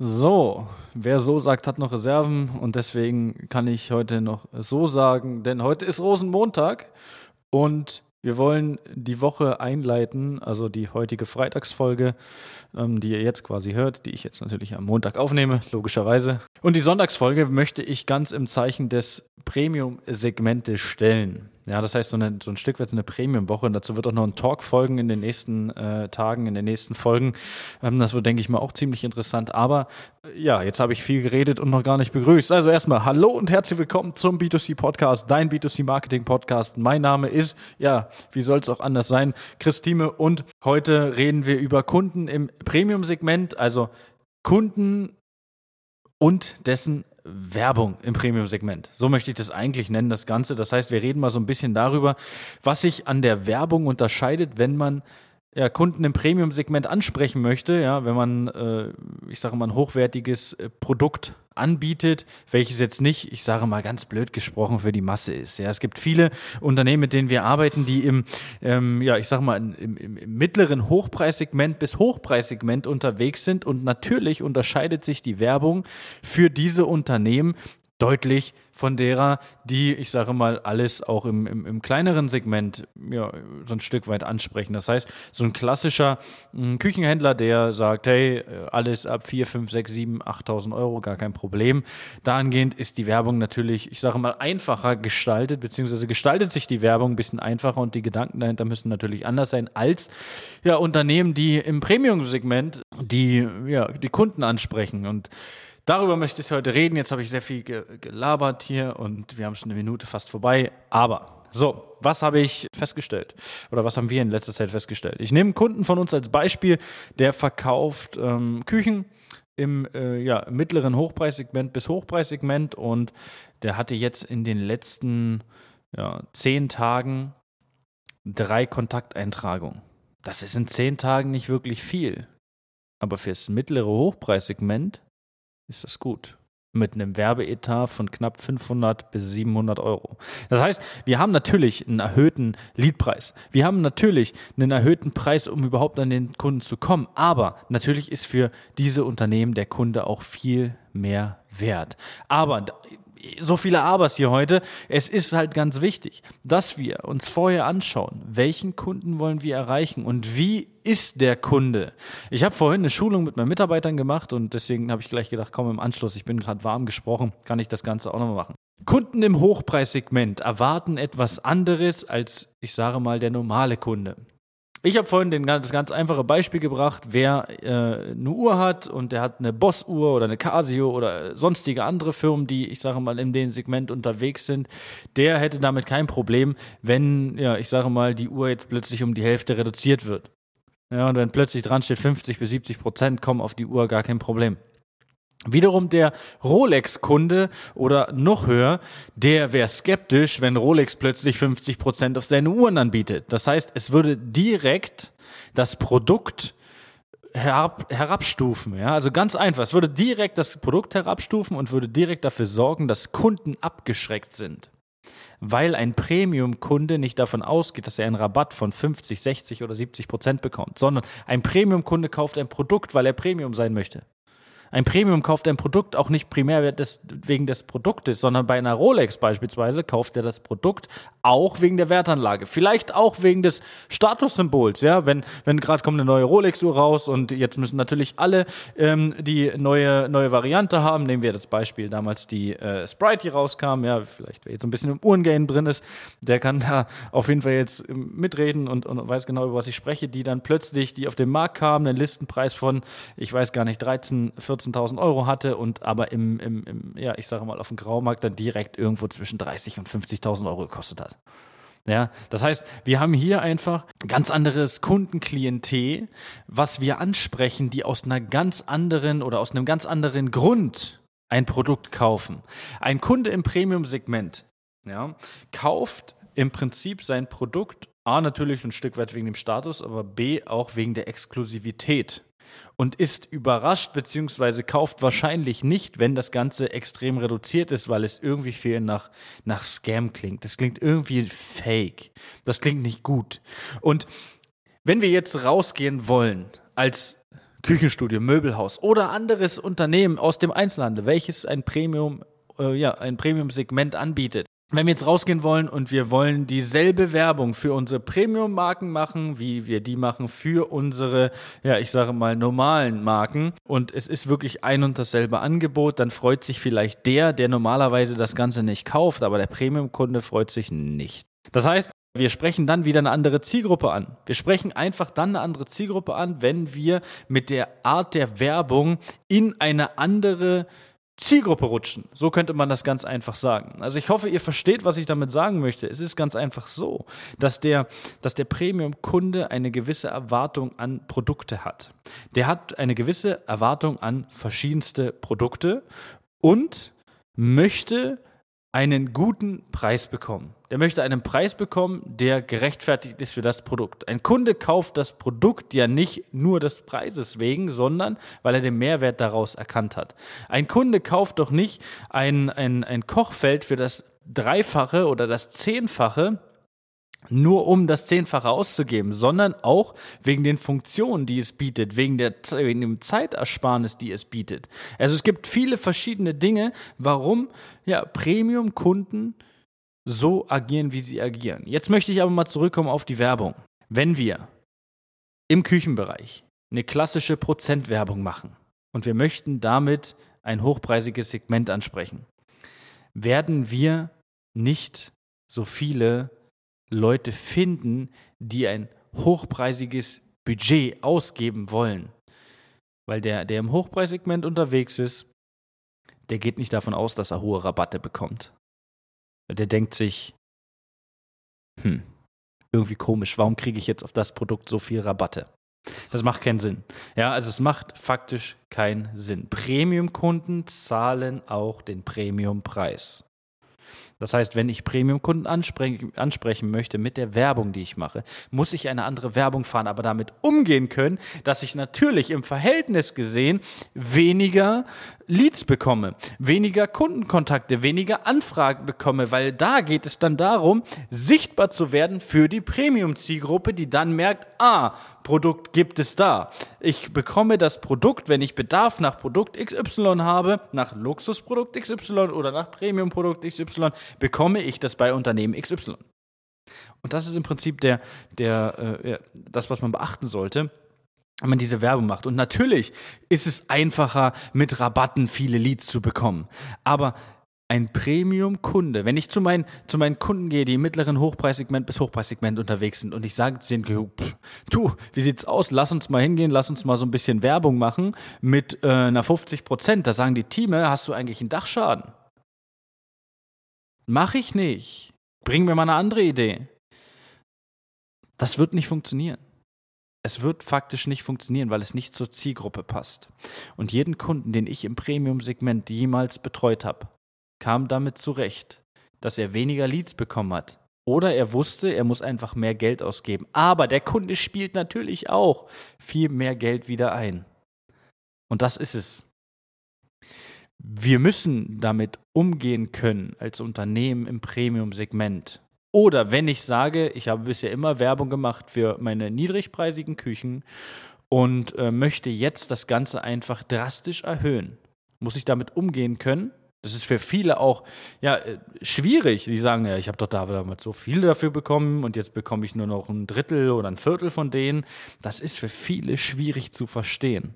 So, wer so sagt, hat noch Reserven und deswegen kann ich heute noch so sagen, denn heute ist Rosenmontag und wir wollen die Woche einleiten, also die heutige Freitagsfolge, ähm, die ihr jetzt quasi hört, die ich jetzt natürlich am Montag aufnehme, logischerweise. Und die Sonntagsfolge möchte ich ganz im Zeichen des Premium-Segmentes stellen. Ja, das heißt, so, eine, so ein Stück weit so eine Premium-Woche. Und dazu wird auch noch ein Talk folgen in den nächsten äh, Tagen, in den nächsten Folgen. Ähm, das wird, denke ich mal, auch ziemlich interessant. Aber äh, ja, jetzt habe ich viel geredet und noch gar nicht begrüßt. Also erstmal Hallo und herzlich willkommen zum B2C-Podcast, dein B2C-Marketing-Podcast. Mein Name ist, ja, wie soll es auch anders sein, Christine. Und heute reden wir über Kunden im Premium-Segment, also Kunden und dessen Werbung im Premium-Segment. So möchte ich das eigentlich nennen, das Ganze. Das heißt, wir reden mal so ein bisschen darüber, was sich an der Werbung unterscheidet, wenn man ja, Kunden im Premium-Segment ansprechen möchte, ja, wenn man, äh, ich sage mal, ein hochwertiges äh, Produkt anbietet, welches jetzt nicht, ich sage mal ganz blöd gesprochen, für die Masse ist. Ja, es gibt viele Unternehmen, mit denen wir arbeiten, die im, ähm, ja, ich sage mal, im, im, im mittleren Hochpreissegment bis Hochpreissegment unterwegs sind und natürlich unterscheidet sich die Werbung für diese Unternehmen deutlich von derer, die, ich sage mal, alles auch im, im, im, kleineren Segment ja, so ein Stück weit ansprechen. Das heißt, so ein klassischer hm, Küchenhändler, der sagt, hey, alles ab 4, 5, 6, 7, 8.000 Euro, gar kein Problem. Dahingehend ist die Werbung natürlich, ich sage mal, einfacher gestaltet, beziehungsweise gestaltet sich die Werbung ein bisschen einfacher und die Gedanken dahinter müssen natürlich anders sein als ja, Unternehmen, die im Premium-Segment die, ja, die Kunden ansprechen. Und Darüber möchte ich heute reden. Jetzt habe ich sehr viel gelabert hier und wir haben schon eine Minute fast vorbei. Aber so, was habe ich festgestellt? Oder was haben wir in letzter Zeit festgestellt? Ich nehme einen Kunden von uns als Beispiel, der verkauft ähm, Küchen im äh, ja, mittleren Hochpreissegment bis Hochpreissegment und der hatte jetzt in den letzten ja, zehn Tagen drei Kontakteintragungen. Das ist in zehn Tagen nicht wirklich viel. Aber fürs mittlere Hochpreissegment ist das gut. Mit einem Werbeetat von knapp 500 bis 700 Euro. Das heißt, wir haben natürlich einen erhöhten Leadpreis. Wir haben natürlich einen erhöhten Preis, um überhaupt an den Kunden zu kommen. Aber natürlich ist für diese Unternehmen der Kunde auch viel mehr wert. Aber so viele Abers hier heute. Es ist halt ganz wichtig, dass wir uns vorher anschauen, welchen Kunden wollen wir erreichen und wie ist der Kunde. Ich habe vorhin eine Schulung mit meinen Mitarbeitern gemacht und deswegen habe ich gleich gedacht, komm im Anschluss, ich bin gerade warm gesprochen, kann ich das Ganze auch nochmal machen. Kunden im Hochpreissegment erwarten etwas anderes als, ich sage mal, der normale Kunde. Ich habe vorhin den, das ganz einfache Beispiel gebracht, wer äh, eine Uhr hat und der hat eine Boss-Uhr oder eine Casio oder sonstige andere Firmen, die, ich sage mal, in dem Segment unterwegs sind, der hätte damit kein Problem, wenn, ja, ich sage mal, die Uhr jetzt plötzlich um die Hälfte reduziert wird. Ja, und wenn plötzlich dran steht 50 bis 70 Prozent, kommen auf die Uhr gar kein Problem. Wiederum der Rolex-Kunde oder noch höher, der wäre skeptisch, wenn Rolex plötzlich 50 Prozent auf seine Uhren anbietet. Das heißt, es würde direkt das Produkt herab, herabstufen. Ja? Also ganz einfach, es würde direkt das Produkt herabstufen und würde direkt dafür sorgen, dass Kunden abgeschreckt sind. Weil ein Premium-Kunde nicht davon ausgeht, dass er einen Rabatt von 50, 60 oder 70 Prozent bekommt, sondern ein Premium-Kunde kauft ein Produkt, weil er Premium sein möchte. Ein Premium kauft ein Produkt auch nicht primär des, wegen des Produktes, sondern bei einer Rolex beispielsweise kauft er das Produkt auch wegen der Wertanlage. Vielleicht auch wegen des Statussymbols, ja, wenn, wenn gerade kommt eine neue Rolex-Uhr raus und jetzt müssen natürlich alle ähm, die neue, neue Variante haben. Nehmen wir das Beispiel damals die äh, Sprite, die rauskam, ja, vielleicht wer jetzt ein bisschen im Uhrengame drin ist, der kann da auf jeden Fall jetzt mitreden und, und weiß genau, über was ich spreche, die dann plötzlich, die auf den Markt kamen, einen Listenpreis von, ich weiß gar nicht, 13, 14 14.000 Euro hatte und aber im, im, im, ja, ich sage mal, auf dem Graumarkt dann direkt irgendwo zwischen 30 und 50.000 Euro gekostet hat. Ja, das heißt, wir haben hier einfach ganz anderes Kundenklientel, was wir ansprechen, die aus einer ganz anderen oder aus einem ganz anderen Grund ein Produkt kaufen. Ein Kunde im Premium-Segment ja, kauft im Prinzip sein Produkt A natürlich ein Stück weit wegen dem Status, aber B auch wegen der Exklusivität und ist überrascht bzw. kauft wahrscheinlich nicht, wenn das Ganze extrem reduziert ist, weil es irgendwie viel nach, nach Scam klingt. Das klingt irgendwie fake. Das klingt nicht gut. Und wenn wir jetzt rausgehen wollen als Küchenstudio, Möbelhaus oder anderes Unternehmen aus dem Einzelhandel, welches ein Premium, äh, ja, ein Premium-Segment anbietet. Wenn wir jetzt rausgehen wollen und wir wollen dieselbe Werbung für unsere Premium-Marken machen, wie wir die machen für unsere, ja, ich sage mal, normalen Marken und es ist wirklich ein und dasselbe Angebot, dann freut sich vielleicht der, der normalerweise das Ganze nicht kauft, aber der Premium-Kunde freut sich nicht. Das heißt, wir sprechen dann wieder eine andere Zielgruppe an. Wir sprechen einfach dann eine andere Zielgruppe an, wenn wir mit der Art der Werbung in eine andere Zielgruppe rutschen. So könnte man das ganz einfach sagen. Also ich hoffe, ihr versteht, was ich damit sagen möchte. Es ist ganz einfach so, dass der, dass der Premium-Kunde eine gewisse Erwartung an Produkte hat. Der hat eine gewisse Erwartung an verschiedenste Produkte und möchte einen guten Preis bekommen. Der möchte einen Preis bekommen, der gerechtfertigt ist für das Produkt. Ein Kunde kauft das Produkt ja nicht nur des Preises wegen, sondern weil er den Mehrwert daraus erkannt hat. Ein Kunde kauft doch nicht ein, ein, ein Kochfeld für das Dreifache oder das Zehnfache, nur um das Zehnfache auszugeben, sondern auch wegen den Funktionen, die es bietet, wegen, der, wegen dem Zeitersparnis, die es bietet. Also es gibt viele verschiedene Dinge, warum ja, Premium-Kunden so agieren, wie sie agieren. Jetzt möchte ich aber mal zurückkommen auf die Werbung. Wenn wir im Küchenbereich eine klassische Prozentwerbung machen und wir möchten damit ein hochpreisiges Segment ansprechen, werden wir nicht so viele Leute finden, die ein hochpreisiges Budget ausgeben wollen. Weil der, der im Hochpreissegment unterwegs ist, der geht nicht davon aus, dass er hohe Rabatte bekommt. Der denkt sich, hm, irgendwie komisch, warum kriege ich jetzt auf das Produkt so viel Rabatte? Das macht keinen Sinn. Ja, also es macht faktisch keinen Sinn. Premium-Kunden zahlen auch den Premium-Preis. Das heißt, wenn ich Premium-Kunden ansprechen, ansprechen möchte mit der Werbung, die ich mache, muss ich eine andere Werbung fahren, aber damit umgehen können, dass ich natürlich im Verhältnis gesehen weniger Leads bekomme, weniger Kundenkontakte, weniger Anfragen bekomme, weil da geht es dann darum, sichtbar zu werden für die Premium-Zielgruppe, die dann merkt, ah, Produkt gibt es da. Ich bekomme das Produkt, wenn ich Bedarf nach Produkt XY habe, nach Luxusprodukt XY oder nach Premium-Produkt XY, bekomme ich das bei Unternehmen XY. Und das ist im Prinzip der, der, äh, das, was man beachten sollte wenn man diese Werbung macht. Und natürlich ist es einfacher, mit Rabatten viele Leads zu bekommen. Aber ein Premium-Kunde, wenn ich zu meinen, zu meinen Kunden gehe, die im mittleren Hochpreissegment bis Hochpreissegment unterwegs sind und ich sage zu denen, du, wie sieht's aus? Lass uns mal hingehen, lass uns mal so ein bisschen Werbung machen mit äh, einer 50 Prozent. Da sagen die Teame, hast du eigentlich einen Dachschaden? Mach ich nicht. Bring mir mal eine andere Idee. Das wird nicht funktionieren. Es wird faktisch nicht funktionieren, weil es nicht zur Zielgruppe passt. Und jeden Kunden, den ich im Premium-Segment jemals betreut habe, kam damit zurecht, dass er weniger Leads bekommen hat. Oder er wusste, er muss einfach mehr Geld ausgeben. Aber der Kunde spielt natürlich auch viel mehr Geld wieder ein. Und das ist es. Wir müssen damit umgehen können als Unternehmen im Premium-Segment. Oder wenn ich sage, ich habe bisher immer Werbung gemacht für meine niedrigpreisigen Küchen und äh, möchte jetzt das Ganze einfach drastisch erhöhen, muss ich damit umgehen können. Das ist für viele auch ja, äh, schwierig. Die sagen, ja, ich habe doch damals so viele dafür bekommen und jetzt bekomme ich nur noch ein Drittel oder ein Viertel von denen. Das ist für viele schwierig zu verstehen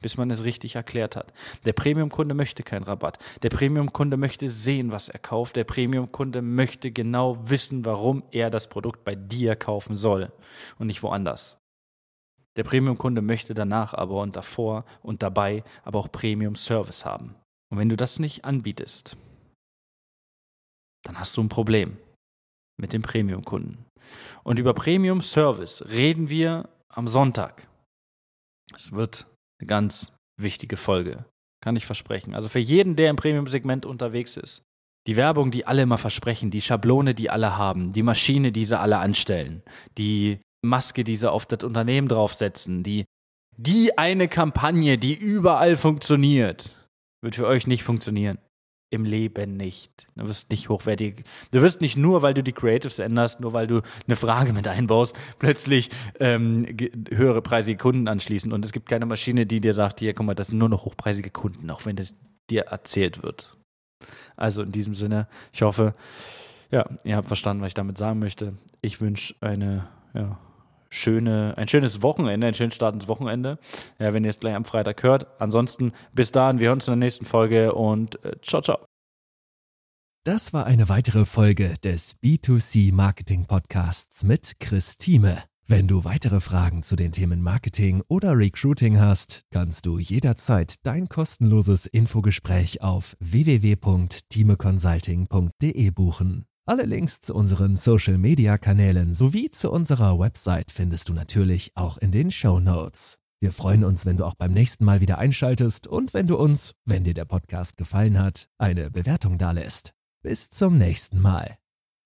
bis man es richtig erklärt hat. Der Premium-Kunde möchte keinen Rabatt. Der Premium-Kunde möchte sehen, was er kauft. Der Premium-Kunde möchte genau wissen, warum er das Produkt bei dir kaufen soll und nicht woanders. Der Premium-Kunde möchte danach aber und davor und dabei aber auch Premium-Service haben. Und wenn du das nicht anbietest, dann hast du ein Problem mit dem Premium-Kunden. Und über Premium-Service reden wir am Sonntag. Es wird eine ganz wichtige Folge. Kann ich versprechen. Also für jeden, der im Premium-Segment unterwegs ist. Die Werbung, die alle immer versprechen, die Schablone, die alle haben, die Maschine, die sie alle anstellen, die Maske, die sie auf das Unternehmen draufsetzen, die, die eine Kampagne, die überall funktioniert, wird für euch nicht funktionieren. Im Leben nicht. Du wirst nicht hochwertig. Du wirst nicht nur, weil du die Creatives änderst, nur weil du eine Frage mit einbaust, plötzlich ähm, höhere preisige Kunden anschließen. Und es gibt keine Maschine, die dir sagt, hier, guck mal, das sind nur noch hochpreisige Kunden, auch wenn das dir erzählt wird. Also in diesem Sinne, ich hoffe, ja, ihr habt verstanden, was ich damit sagen möchte. Ich wünsche eine, ja, schöne, ein schönes Wochenende, ein schönes Start ins Wochenende, ja, wenn ihr es gleich am Freitag hört. Ansonsten bis dahin, wir hören uns in der nächsten Folge und äh, ciao, ciao. Das war eine weitere Folge des B2C Marketing Podcasts mit Chris Thieme. Wenn du weitere Fragen zu den Themen Marketing oder Recruiting hast, kannst du jederzeit dein kostenloses Infogespräch auf www.timeconsulting.de buchen. Alle Links zu unseren Social-Media-Kanälen sowie zu unserer Website findest du natürlich auch in den Show Notes. Wir freuen uns, wenn du auch beim nächsten Mal wieder einschaltest und wenn du uns, wenn dir der Podcast gefallen hat, eine Bewertung dalässt. Bis zum nächsten Mal.